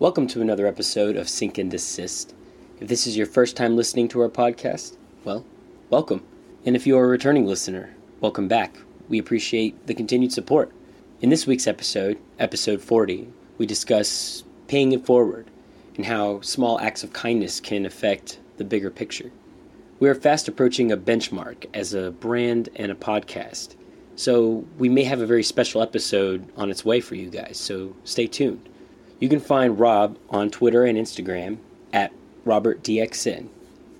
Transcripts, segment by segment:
Welcome to another episode of Sync and Desist. If this is your first time listening to our podcast, well, welcome. And if you are a returning listener, welcome back. We appreciate the continued support. In this week's episode, episode 40, we discuss paying it forward and how small acts of kindness can affect the bigger picture. We are fast approaching a benchmark as a brand and a podcast, so we may have a very special episode on its way for you guys, so stay tuned. You can find Rob on Twitter and Instagram at RobertDXN.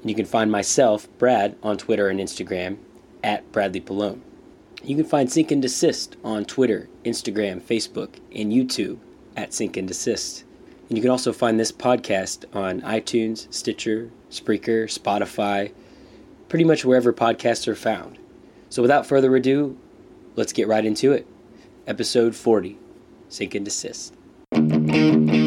You can find myself, Brad, on Twitter and Instagram at Bradley Pallone. You can find Sync and Desist on Twitter, Instagram, Facebook, and YouTube at Sync and Desist. And you can also find this podcast on iTunes, Stitcher, Spreaker, Spotify, pretty much wherever podcasts are found. So without further ado, let's get right into it. Episode 40 Sync and Desist. My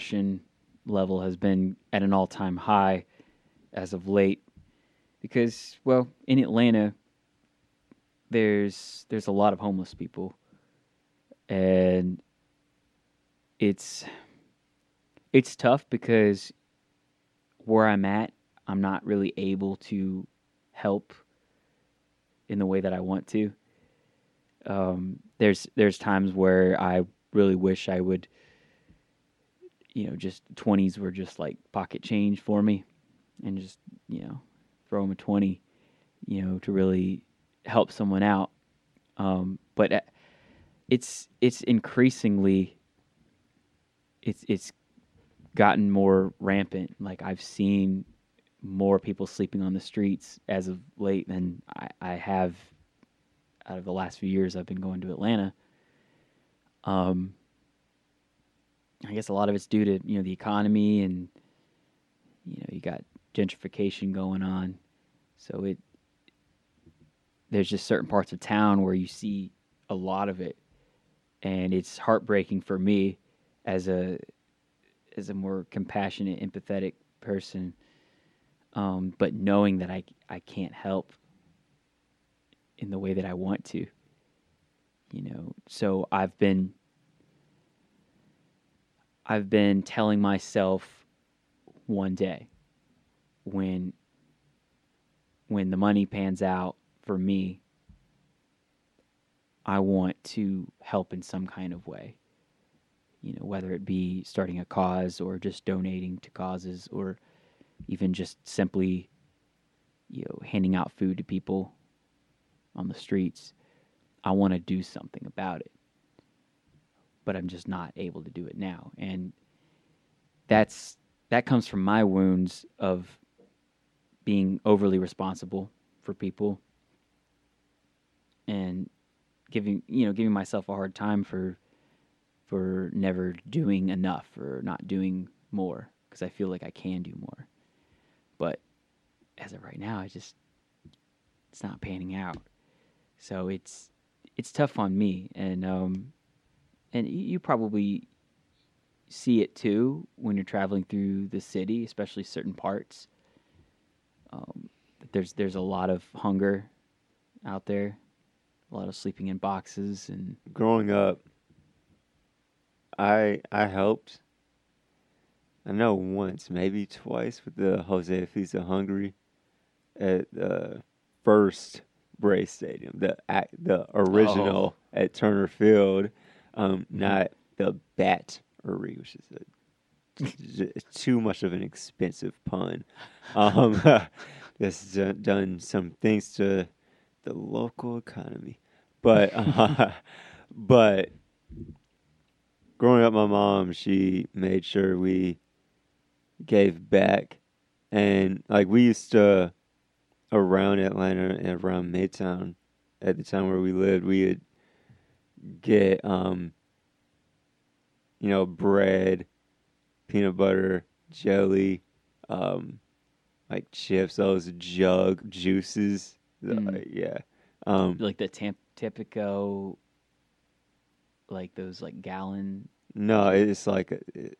my compassion level has been at an all time high as of late because well in Atlanta there's there's a lot of homeless people. And it's it's tough because where I'm at I'm not really able to help in the way that I want to. Um, there's there's times where I really wish I would, you know, just twenties were just like pocket change for me, and just you know, throw them a twenty, you know, to really help someone out. Um, but uh, it's it's increasingly, it's it's gotten more rampant. Like I've seen more people sleeping on the streets as of late than I, I have out of the last few years I've been going to Atlanta. Um, I guess a lot of it's due to you know the economy and you know you got gentrification going on, so it there's just certain parts of town where you see a lot of it, and it's heartbreaking for me as a as a more compassionate, empathetic person. Um, but knowing that I I can't help in the way that I want to you know so i've been i've been telling myself one day when when the money pans out for me i want to help in some kind of way you know whether it be starting a cause or just donating to causes or even just simply you know handing out food to people on the streets I want to do something about it. But I'm just not able to do it now. And that's that comes from my wounds of being overly responsible for people and giving you know giving myself a hard time for for never doing enough or not doing more because I feel like I can do more. But as of right now, I just it's not panning out. So it's it's tough on me, and um, and you probably see it too when you're traveling through the city, especially certain parts. Um, there's there's a lot of hunger out there, a lot of sleeping in boxes, and growing up, I I helped. I know once, maybe twice, with the Hosea Feeds Hungry at the first Braves Stadium, the the original oh. at Turner Field, um, not the Battery, which is a, too much of an expensive pun. Um, this has done some things to the local economy, but uh, but growing up, my mom she made sure we gave back, and like we used to around Atlanta and around Midtown at the time where we lived, we would get um, you know, bread, peanut butter, jelly, um, like chips, those jug juices. Mm. yeah. Um, like the Tamp- Tampico, like those like gallon. no, it's like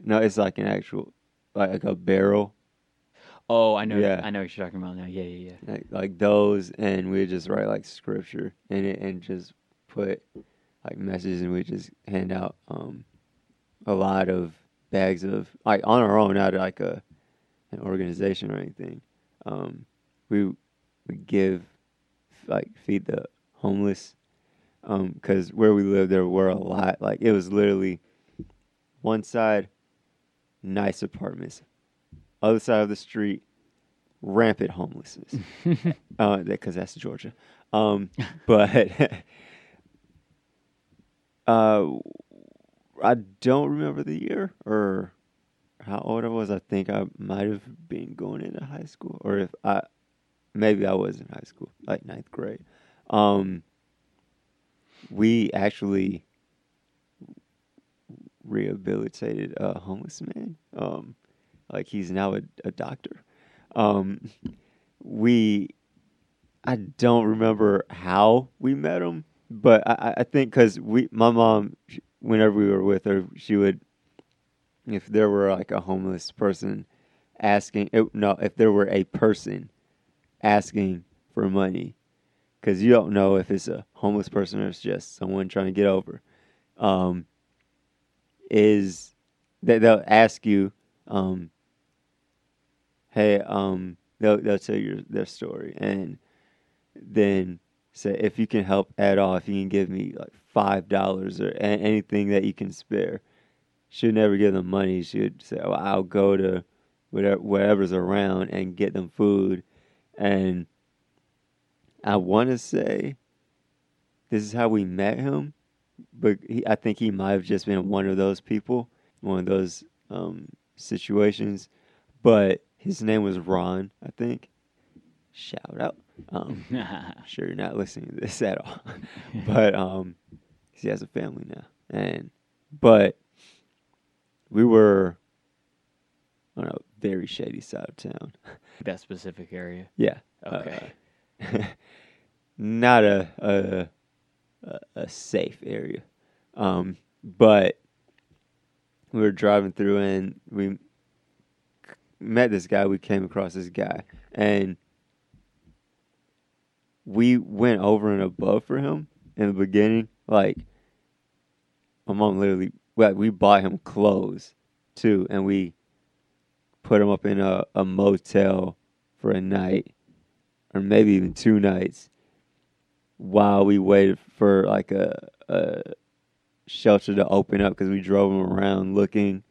no, it's like an actual like, like a barrel, Oh, I know. Yeah. I know what you're talking about now. Yeah, yeah, yeah. like, like those, and we just write like scripture in it and just put like messages, and we just hand out um a lot of bags of like on our own, out of like a an organization or anything. Um, we we give like feed the homeless because where we live there were a lot like it was literally one side nice apartments. Other side of the street rampant homelessness. Uh because that's georgia. Um but uh i don't remember the year or how old i was i think i might have been going into high school or if i maybe i was in high school like ninth grade um we actually rehabilitated a homeless man. Um, like he's now a, a doctor. Um, we, I don't remember how we met him, but I, I- think because we, my mom, whenever we were with her, she would, if there were like a homeless person asking, no, if there were a person asking for money, because you don't know if it's a homeless person or it's just someone trying to get over. Um, is that they'll ask you, um, hey, um, they'll they'll tell you their story and then say if you can help at all, if you can give me like five dollars or a- anything that you can spare. Should never give them money. Should say, well, I'll go to whatever wherever's around and get them food and I want to say this is how we met him, but he, I think he might have just been one of those people, one of those um, situations. But his name was Ron, I think. Shout out. Um, sure you're not listening to this at all, but um, he has a family now, and but we were on a very shady side of town. that specific area. Yeah. Okay. Uh, not a, a a a safe area. Um, but we were driving through and we met this guy. We came across this guy and we went over and above for him in the beginning. Like my mom literally, well, we bought him clothes too, and we put him up in a, a motel for a night or maybe even two nights while we waited for like a, a shelter to open up because we drove them around looking.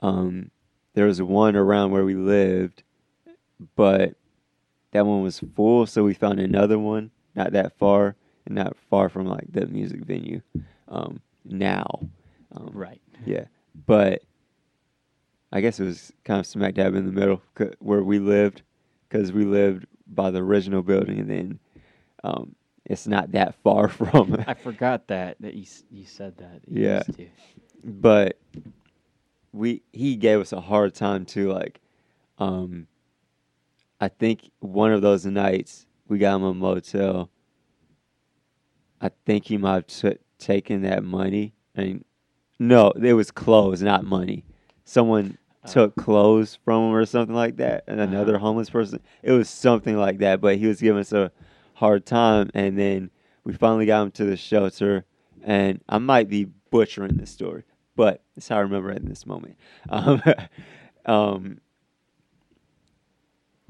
Um, there was one around where we lived, but that one was full, so we found another one not that far and not far from like the music venue. Um, now, um, Right. yeah, but I guess it was kind of smack dab in the middle where we lived, because we lived by the original building, and then um, it's not that far from. I forgot that that you you said that. you Yeah. used to. but we he gave us a hard time too. Like, um, I think one of those nights we got him a motel. I think he might have t- taken that money. I mean, no, it was clothes, not money. Someone Oh. took clothes from him or something like that, and another Uh-huh. homeless person. It was something like that, but he was giving us a hard time, and then we finally got him to the shelter. And I might be butchering this story, but that's how I remember it in this moment. Um, um,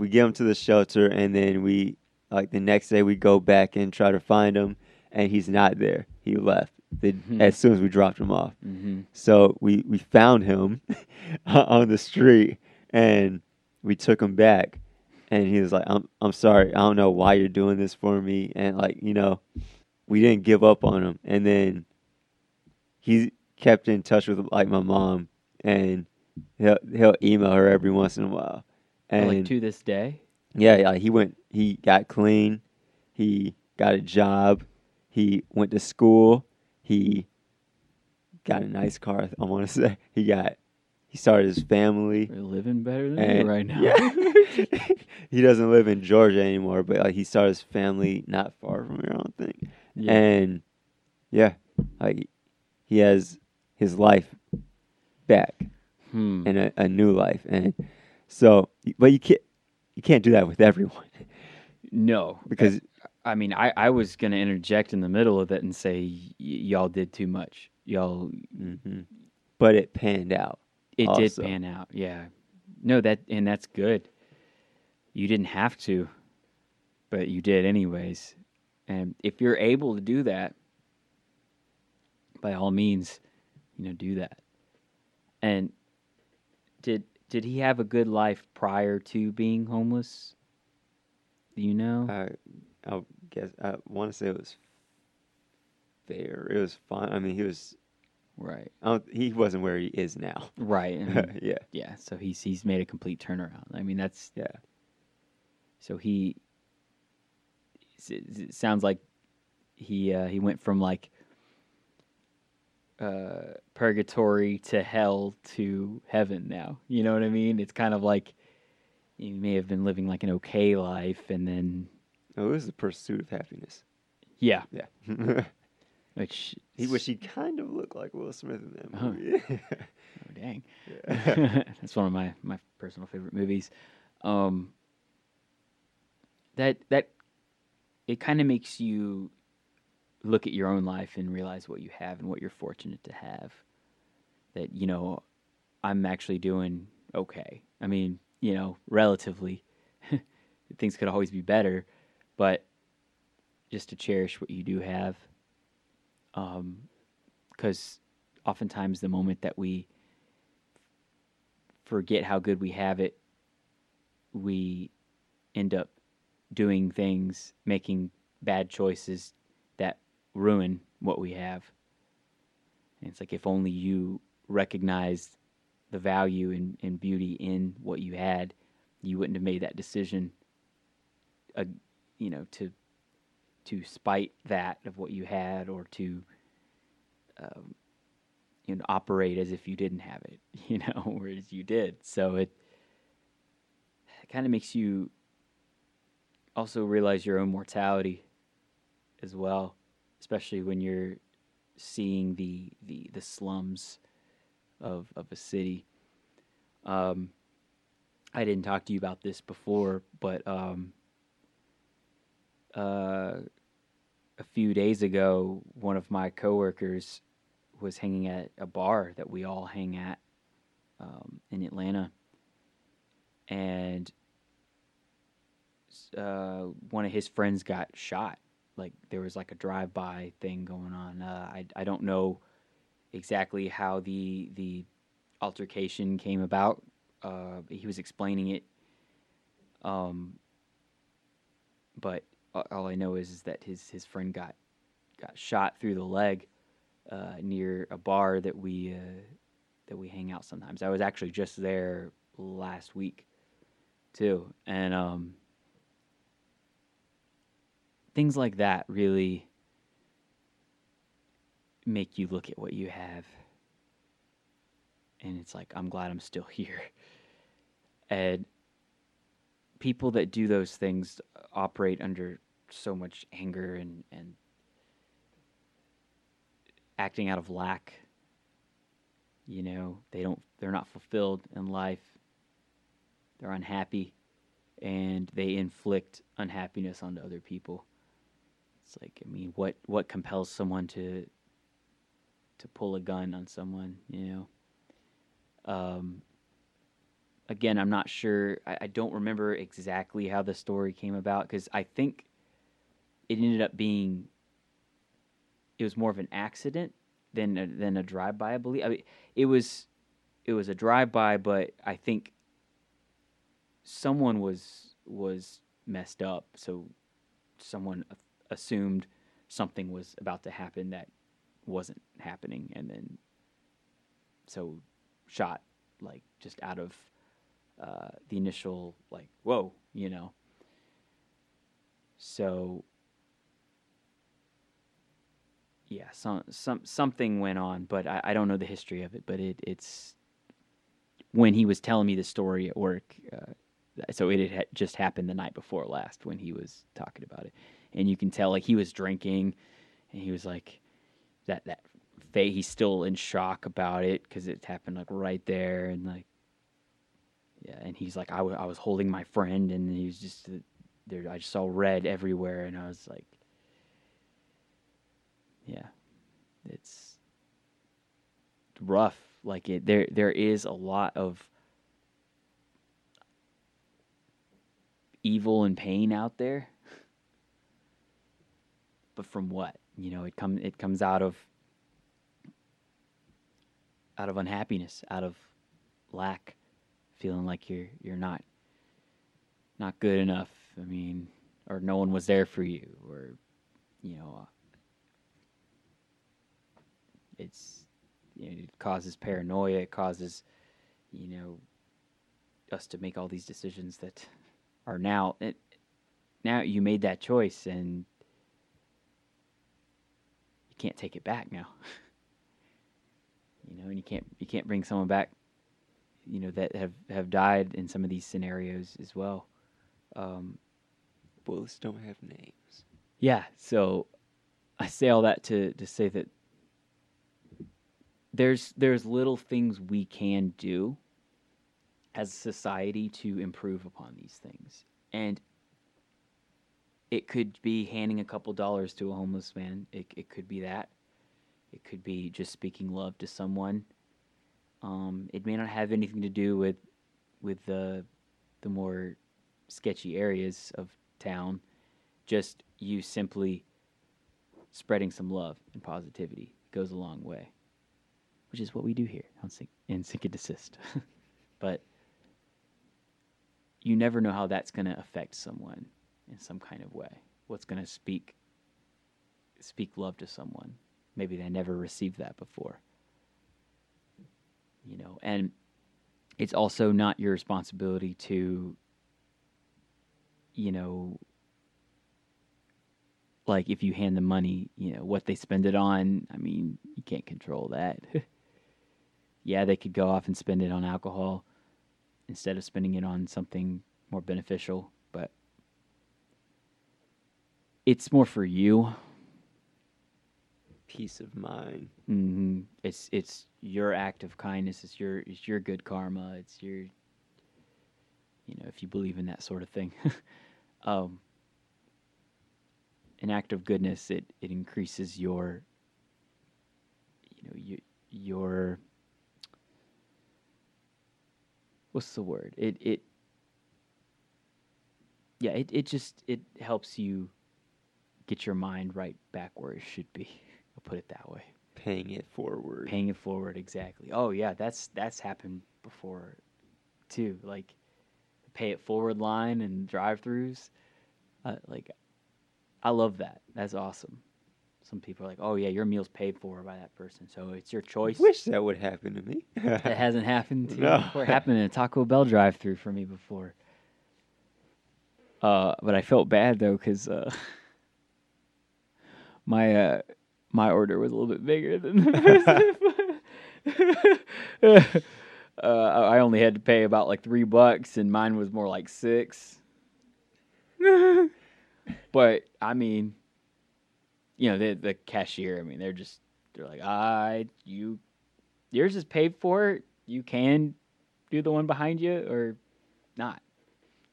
we get him to the shelter, and then we like the next day we go back and try to find him, and he's not there. He left the, as soon as we dropped him off. Mm-hmm. So we we found him on the street and we took him back and he was like I'm I'm sorry. I don't know why you're doing this for me and like, you know, we didn't give up on him. And then he kept in touch with like my mom and he'll he'll email her every once in a while. And like to this day. yeah, yeah, he went he got clean. He got a job. He went to school. He got a nice car. I want to say he got he started his family. We're living better than And- me right now. Yeah. he doesn't live in Georgia anymore, but like he started his family not far from here, I don't think. Yeah. And yeah, like he has his life back Hmm. and a, a new life. And so, but you can't you can't do that with everyone No, because I mean, I, I was going to interject in the middle of it and say y- y'all did too much. Y'all, mhm. but it panned out. it Also. did pan out. Yeah. No, that and that's good. You didn't have to, but you did anyways. And if you're able to do that, by all means, you know, do that. And did did he have a good life prior to being homeless? Do you know? I I guess I want to say it was fair. It was fun. I mean, he was. right. He wasn't where he is now. Right. yeah, Yeah, so he's he's made a complete turnaround. I mean, that's yeah. so he. It sounds like he uh, he went from like uh, purgatory to hell to heaven. Now you know what I mean. It's kind of like you may have been living like an okay life, and then Oh, it was the pursuit of happiness. yeah, Yeah. which he wish he kind of looked like Will Smith in that Huh. movie. Oh, dang. Yeah. That's one of my, my personal favorite movies. Um, that that it kind of makes you look at your own life and realize what you have and what you're fortunate to have. That you know, I'm actually doing okay. I mean, you know, relatively, things could always be better, but just to cherish what you do have. Um, because oftentimes the moment that we forget how good we have it, we end up doing things, making bad choices that ruin what we have. And it's like if only you recognized the value and, and beauty in what you had, you wouldn't have made that decision. Uh, you know, to to spite that of what you had, or to um, you know operate as if you didn't have it, you know, whereas you did. So it, it kind of makes you also realize your own mortality as well, especially when you're seeing the the, the slums of of a city. Um, I didn't talk to you about this before, but um, uh, a few days ago, one of my coworkers was hanging at a bar that we all hang at um, in Atlanta, and uh, one of his friends got shot. Like there was like a drive-by thing going on. Uh, I I don't know exactly how the the altercation came about. Uh, he was explaining it. Um, but all I know is, is that his his friend got got shot through the leg uh, near a bar that we uh, that we hang out sometimes. I was actually just there last week too, and um, things like that really make you look at what you have, and it's like I'm glad I'm still here, and people that do those things operate under so much anger and and acting out of lack you know? They don't they're not fulfilled in life. They're unhappy and they inflict unhappiness onto other people it's like i mean what what compels someone to to pull a gun on someone you know um again i'm not sure i, I don't remember exactly how the story came about because i think it ended up being it was more of an accident than a, than a drive by. I believe I mean, it was it was a drive by, but I think someone was was messed up, so someone assumed something was about to happen that wasn't happening, and then so shot like just out of uh, the initial like whoa, you know. So yeah, some some something went on, but I, I don't know the history of it. But it it's when he was telling me the story at work. Uh, so it had just happened the night before last when he was talking about it, and you can tell like he was drinking, and he was like that that. He's still in shock about it because it happened like right there, and like yeah, and he's like I, w- I was holding my friend, and he was just uh, there. I just saw red everywhere, and I was like, yeah, it's rough. Like it, there there is a lot of evil and pain out there. But from what? You know, it come it comes out of out of unhappiness, out of lack, feeling like you're you're not not good enough. I mean, or no one was there for you, or you know, uh, it's you know, it causes paranoia. It causes you know us to make all these decisions that are now it, now you made that choice and you can't take it back now. you know, and you can't you can't bring someone back. You know that have have died in some of these scenarios as well. Um, Bullets don't have names. yeah, so I say all that to to say that there's there's little things we can do as a society to improve upon these things. And it could be handing a couple dollars to a homeless man. It it could be that. It could be just speaking love to someone. Um, it may not have anything to do with with the the more sketchy areas of town. Just you simply spreading some love and positivity goes a long way, which is what we do here on in Sync and Desist. but you never know how that's going to affect someone in some kind of way. What's going to speak speak love to someone? Maybe they never received that before. You know, and it's also not your responsibility to you know like if you hand them money, you know, what they spend it on, I mean, you can't control that. yeah, they could go off and spend it on alcohol instead of spending it on something more beneficial, but it's more for you. Peace of mind. Mm-hmm. It's it's your act of kindness. It's your it's your good karma. It's your you know if you believe in that sort of thing. um, an act of goodness it it increases your you know you, your what's the word? It it yeah it, it just it helps you get your mind right back where it should be i'll put it that way. Paying it forward. paying it forward exactly. Oh yeah that's that's happened before too like pay it forward line and drive-throughs uh, like i love that. That's awesome some people are like oh yeah your meal's paid for by that person so it's your choice Wish that would happen to me. that hasn't happened to you No. before. It happened in a Taco Bell drive-through for me before. Uh, but I felt bad though because uh, my uh, my order was a little bit bigger than the person. uh, I I only had to pay about like three bucks, and mine was more like six. but I mean, you know, the the cashier. I mean, they're just they're like, I you yours is paid for. You can do the one behind you or not.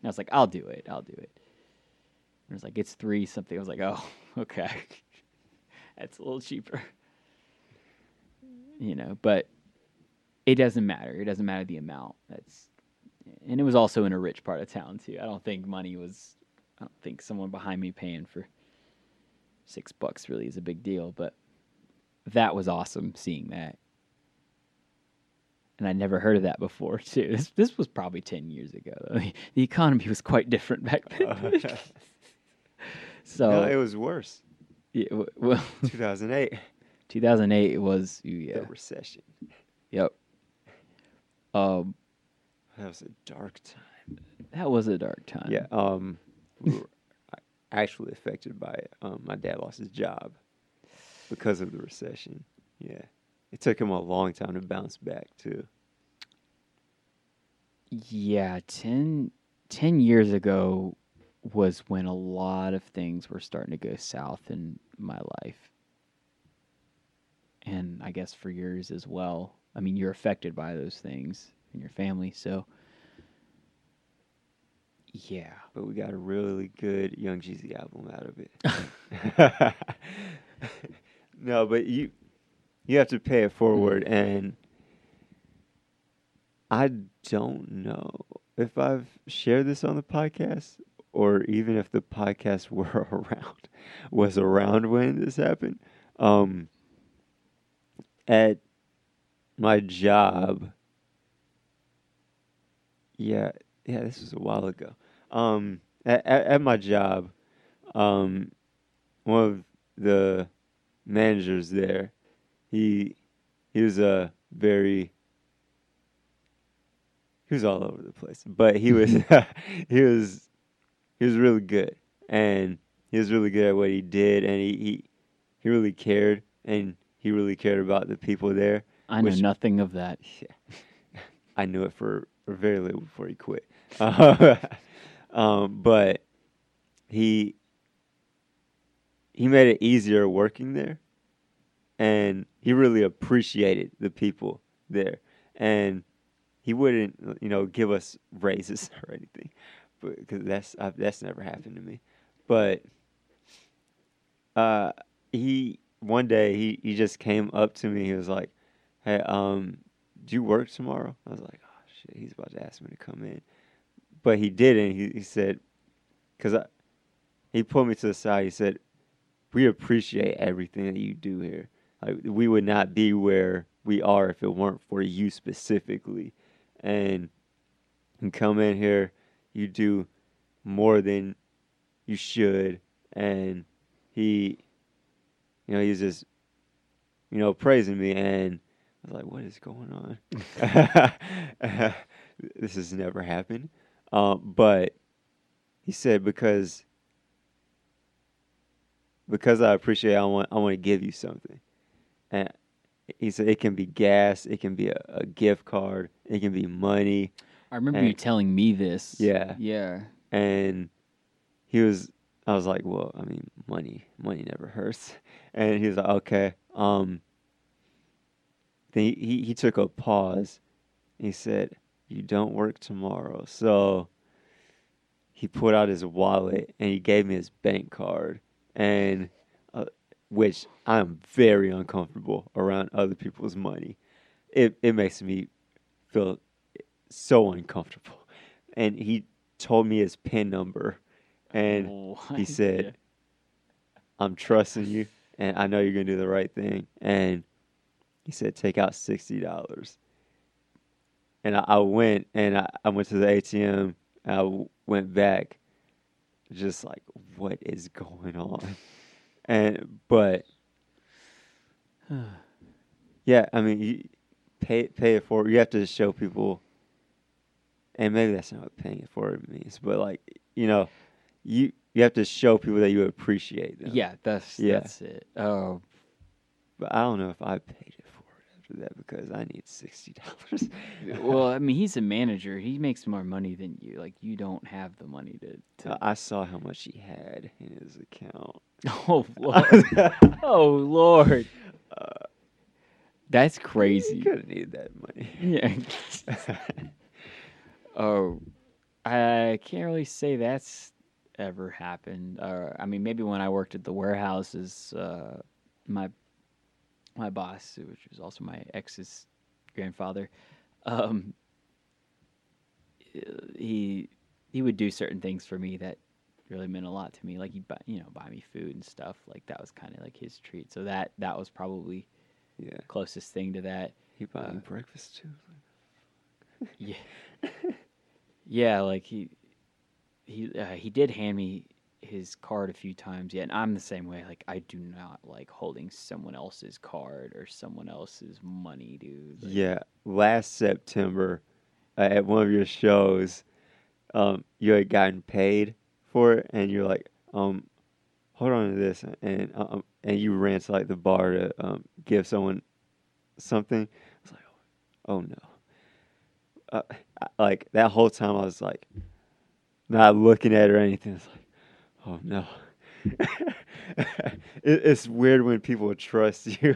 And I was like, I'll do it. I'll do it. And it was like, it's three something. I was like, oh, okay. That's a little cheaper. You know, but it doesn't matter. It doesn't matter the amount. That's and it was also in a rich part of town too. I don't think money was I don't think someone behind me paying for six bucks really is a big deal, but that was awesome seeing that. And I'd never heard of that before too. This this was probably ten years ago. Though. The economy was quite different back then. so no, it was worse. yeah, well, 2008, 2008 was yeah, the recession. yep. Um, That was a dark time. that was a dark time. Yeah. Um, we were actually affected by it. Um, my dad lost his job. because of the recession. Yeah, it took him a long time to bounce back too. Yeah, 10, 10 years ago was when a lot of things were starting to go south in my life. And I guess for yours as well. I mean, you're affected by those things in your family, so yeah. But we got a really good Young Jeezy album out of it. no, but you you have to pay it forward, and I don't know if I've shared this on the podcast or even if the podcast were around was around when this happened. Um, at my job, yeah, yeah, this was a while ago. Um, at, at, at my job, um, one of the managers there, he he was a very he was all over the place, but he was he was he was really good, and he was really good at what he did, and he he, he really cared, and he really cared about the people there. I know Which- nothing of that. I knew it for, for very little before he quit. Uh, um, but he he made it easier working there, and he really appreciated the people there, and he wouldn't you know give us raises or anything, because that's i that's never happened to me. But uh, he one day he he just came up to me. He was like, "Hey, um, do you work tomorrow?" I was like, "Oh shit, he's about to ask me to come in," but he didn't. He he said, "Cause I," he pulled me to the side. He said, "We appreciate everything that you do here. Like we would not be where we are if it weren't for you specifically, and you come in here, you do more than you should." And he, you know, he's just, you know, praising me and. I was like, what is going on? this has never happened. Um, but he said because because I appreciate I want I want to give you something. And he said it can be gas, it can be a, a gift card, it can be money. I remember you telling me this. Yeah. Yeah. And he was I was like, Well, I mean, money money never hurts. And he was like, Okay. Um then he, he, he took a pause. He said, You don't work tomorrow. So he put out his wallet and he gave me his bank card. And uh, which I'm very uncomfortable around other people's money. It it makes me feel so uncomfortable. And he told me his PIN number and he said, I'm trusting you and I know you're gonna do the right thing. And he said, Take out sixty dollars. And I, I went and I, I went to the ATM and I w- went back just like what is going on? And but yeah, I mean you pay pay it forward. You have to show people and maybe that's not what paying it forward means, but like, you know, you you have to show people that you appreciate them. yeah, that's Yeah. that's it. Oh, But I don't know if I paid after that because I need sixty dollars. well, I mean, he's a manager. He makes more money than you. Like you don't have the money to. to I saw how much he had in his account. oh Lord! oh Lord! Uh, That's crazy. could have needed that money. Yeah. oh, I can't really say that's ever happened. Uh, I mean, maybe when I worked at the warehouses, uh, my my boss, which was also my ex's grandfather, um, he he would do certain things for me that really meant a lot to me. Like he'd buy, you know, buy me food and stuff. Like that was kind of like his treat. So that that was probably yeah, closest thing to that. he bought me Uh, breakfast too. Yeah. yeah, like he he uh, he did hand me his card a few times. yet, and I'm the same way. Like I do not like holding someone else's card or someone else's money, dude. Like, Yeah, last September uh, at one of your shows, um, you had gotten paid for it, and you're like, um, hold on to this, and um, and you ran to like the bar to um, give someone something. I was like, oh no. Uh, like that whole time, I was like, not looking at it or anything. It's like, oh no. it, it's weird when people trust you,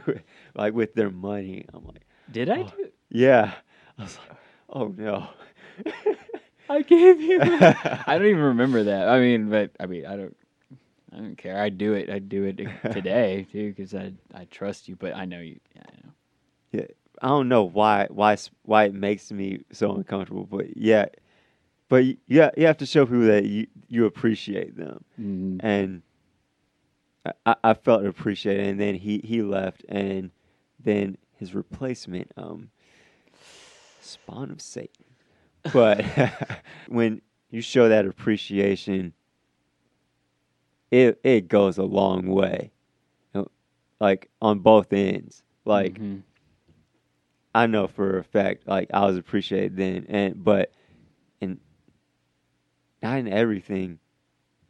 like with their money. I'm like, Did I Oh. do? yeah. I was like, oh no. I gave you. I don't even remember that. I mean, but I mean, I don't. I don't care. I do it. I do it today too because I I trust you. But I know you. Yeah, I know. I don't know why why why it makes me so uncomfortable, but yeah, but y- yeah, you have to show people that you you appreciate them, Mhm. and I- I, felt appreciated, and then he he left, and then his replacement, um, spawn of Satan, but when you show that appreciation, it it goes a long way, You know, like on both ends, like. Mhm. I know for a fact, like I was appreciated then, and but not in everything,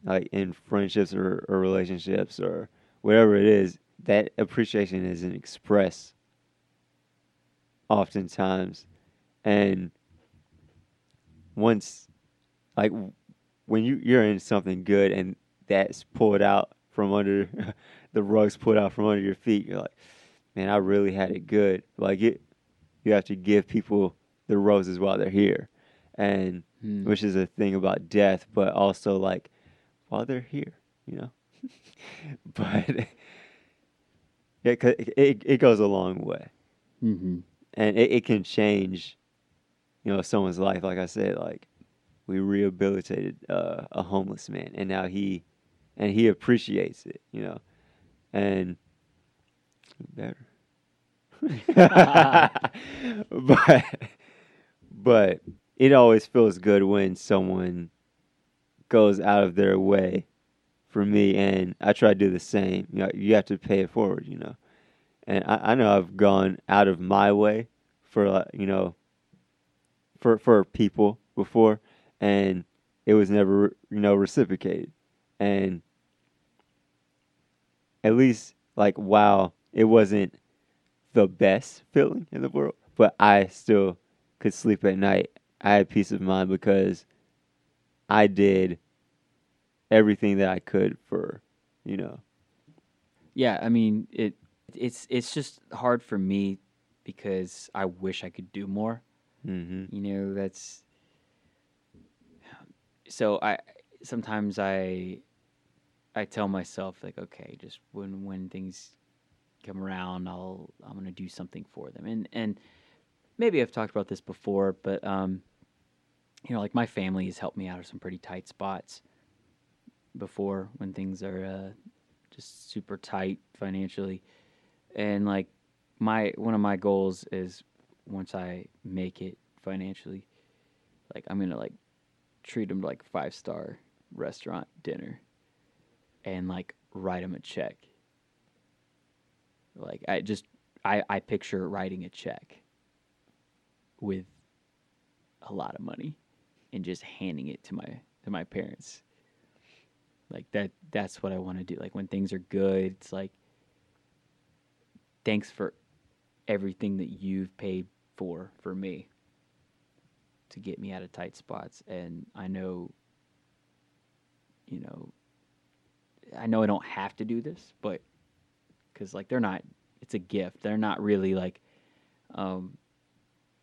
like in friendships or, or relationships or whatever it is, that appreciation isn't expressed oftentimes, and once, like when you you're in something good and that's pulled out from under the rugs pulled out from under your feet, you're like, man, I really had it good. Like it you have to give people the roses while they're here and Mm. which is a thing about death but also like while they're here you know? But yeah 'cause it, it, it goes a long way. Mhm. and it, it can change you know someone's life. Like i said like we rehabilitated uh, a homeless man and now he and he appreciates it you know? And better. But but it always feels good when someone goes out of their way for me and I try to do the same. You know, you have to pay it forward, you know. And I, I know I've gone out of my way for you know for for people before and it was never you know reciprocated. And at least like wow, it wasn't the best feeling in the world, but I still could sleep at night. I had peace of mind because I did everything that I could for, you know. Yeah, I mean it. It's it's just hard for me because I wish I could do more. Mm-hmm. You know, that's so I sometimes I I tell myself like, okay, just when when things come around, I'll I'm gonna do something for them. And and maybe I've talked about this before, but um, you know, like my family has helped me out of some pretty tight spots before when things are uh, just super tight financially, and like my one of my goals is once I make it financially, like I'm gonna like treat them to like five star restaurant dinner, and like write them a check. Like I just I I picture writing a check with a lot of money and just handing it to my to my parents. Like that that's what I want to do. Like when things are good, it's like thanks for everything that you've paid for for me to get me out of tight spots and I know you know I know I don't have to do this, but cuz like they're not it's a gift. They're not really like um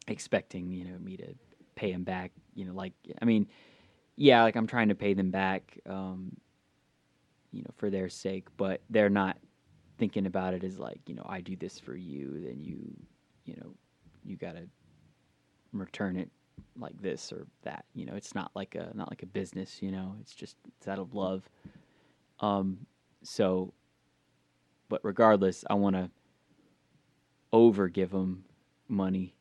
expecting, you know, me to pay them back, you know, like I mean, yeah, like I'm trying to pay them back um you know, for their sake, but they're not thinking about it as like, you know, I do this for you, then you, you know, you got to return it like this or that. You know, it's not like a not like a business, you know. It's just it's out of love. Um so but regardless, I want to over give them money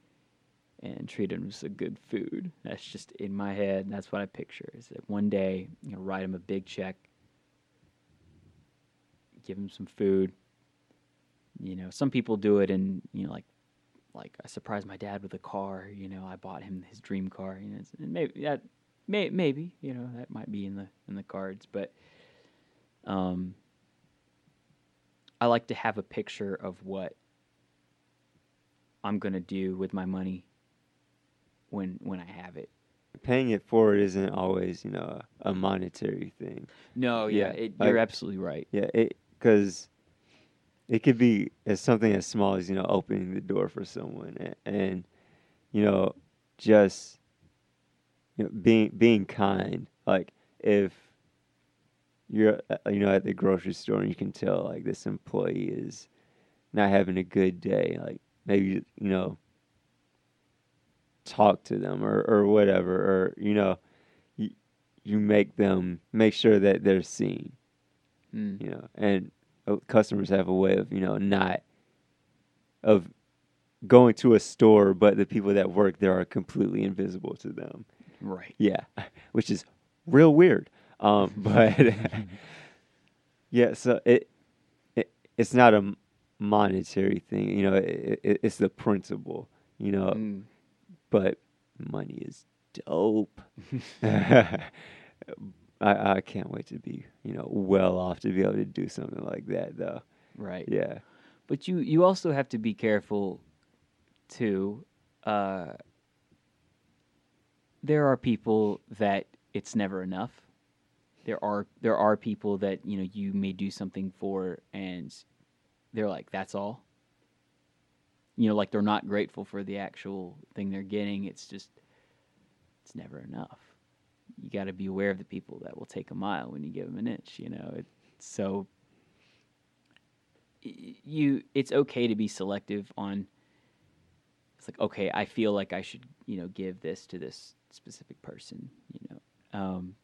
and treat as a good food. That's just in my head. That's what I picture. Is that one day, you know, write them a big check, give them some food. You know, some people do it and you know, like, like I surprised my dad with a car. You know, I bought him his dream car. You know, and maybe that, may, maybe you know, that might be in the in the cards. But, um, I like to have a picture of what I'm gonna do with my money when when I have it. Paying it forward isn't always, you know, a, a monetary thing. No, yeah, Yeah, it, like- you're absolutely right. Yeah, it because it could be as something as small as you know opening the door for someone and, and you know just you know being being kind. Like if you're uh, you know at the grocery store and you can tell like this employee is not having a good day, like maybe you know talk to them or or whatever or you know you you make them make sure that they're seen Mm. you know and uh, customers have a way of you know not of going to a store but the people that work there are completely invisible to them Right. yeah which is real weird um but yeah so it, it it's not a monetary thing you know it, it, it's the principle you know Mm. But money is dope I, I can't wait to be, you know, well off to be able to do something like that, though. Right. Yeah, But you you also have to be careful too. Uh, there are people that it's never enough. There are there are people that you know you may do something for and they're like that's all. You know, like they're not grateful for the actual thing they're getting. It's just it's never enough. You got to be aware of the people that will take a mile when you give them an inch. You know, it's so you it's okay to be selective on it's like okay i feel like i should you know give this to this specific person you know um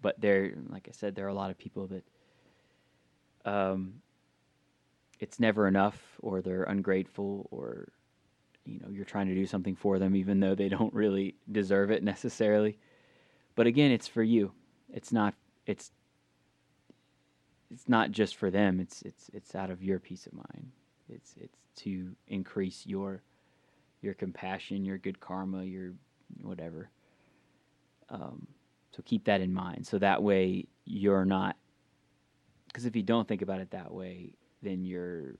but there like i said there are a lot of people that um it's never enough or they're ungrateful or you know you're trying to do something for them even though they don't really deserve it necessarily but again it's for you it's not it's it's not just for them. It's it's it's out of your peace of mind. It's it's to increase your your compassion, your good karma, your whatever. Um, so keep that in mind. So that way you're not because if you don't think about it that way, then you're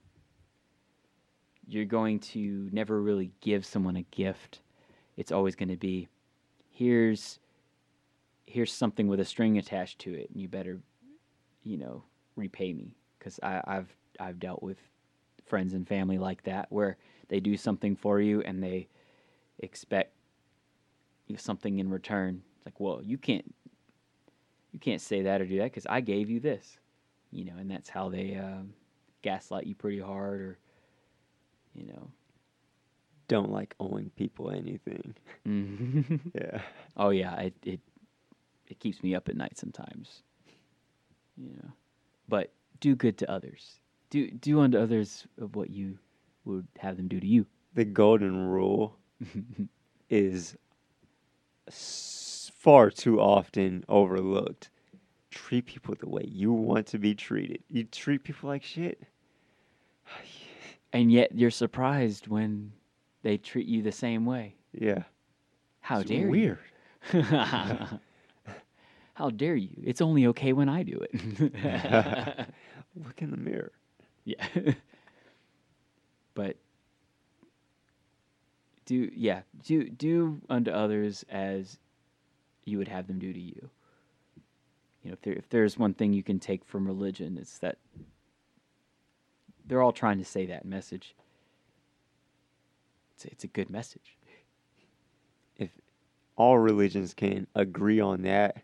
you're going to never really give someone a gift. It's always going to be here's here's something with a string attached to it, and you better you know repay me because I've I've dealt with friends and family like that where they do something for you and they expect something in return. It's like, well, you can't you can't say that or do that because I gave you this, you know, and that's how they um, gaslight you pretty hard or you know. don't like owing people anything. Mm-hmm. Yeah, oh yeah, it, it it keeps me up at night sometimes. You know, but do good to others. Do do unto others of what you would have them do to you. the golden rule is far too often overlooked. Treat people the way you want to be treated. You treat people like shit. And yet you're surprised when they treat you the same way. Yeah, How it's dare weird. you? Weird. How dare you? It's only okay when I do it. Look in the mirror. yeah. but do yeah, do do unto others as you would have them do to you. You know, if there if there's one thing you can take from religion, it's that they're all trying to say that message. It's a, it's a good message. If all religions can agree on that,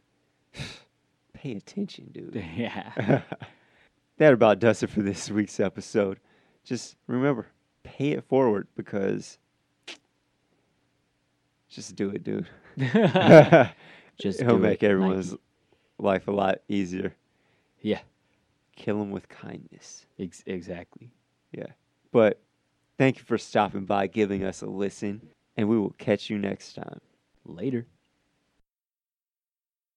pay attention, dude. yeah. that about does it for this week's episode. Just remember, pay it forward because just do it, dude. Just It'll make everyone's life a lot easier. Yeah. Kill them with kindness. Ex- exactly. Yeah. But thank you for stopping by, giving us a listen, and we will catch you next time. Later.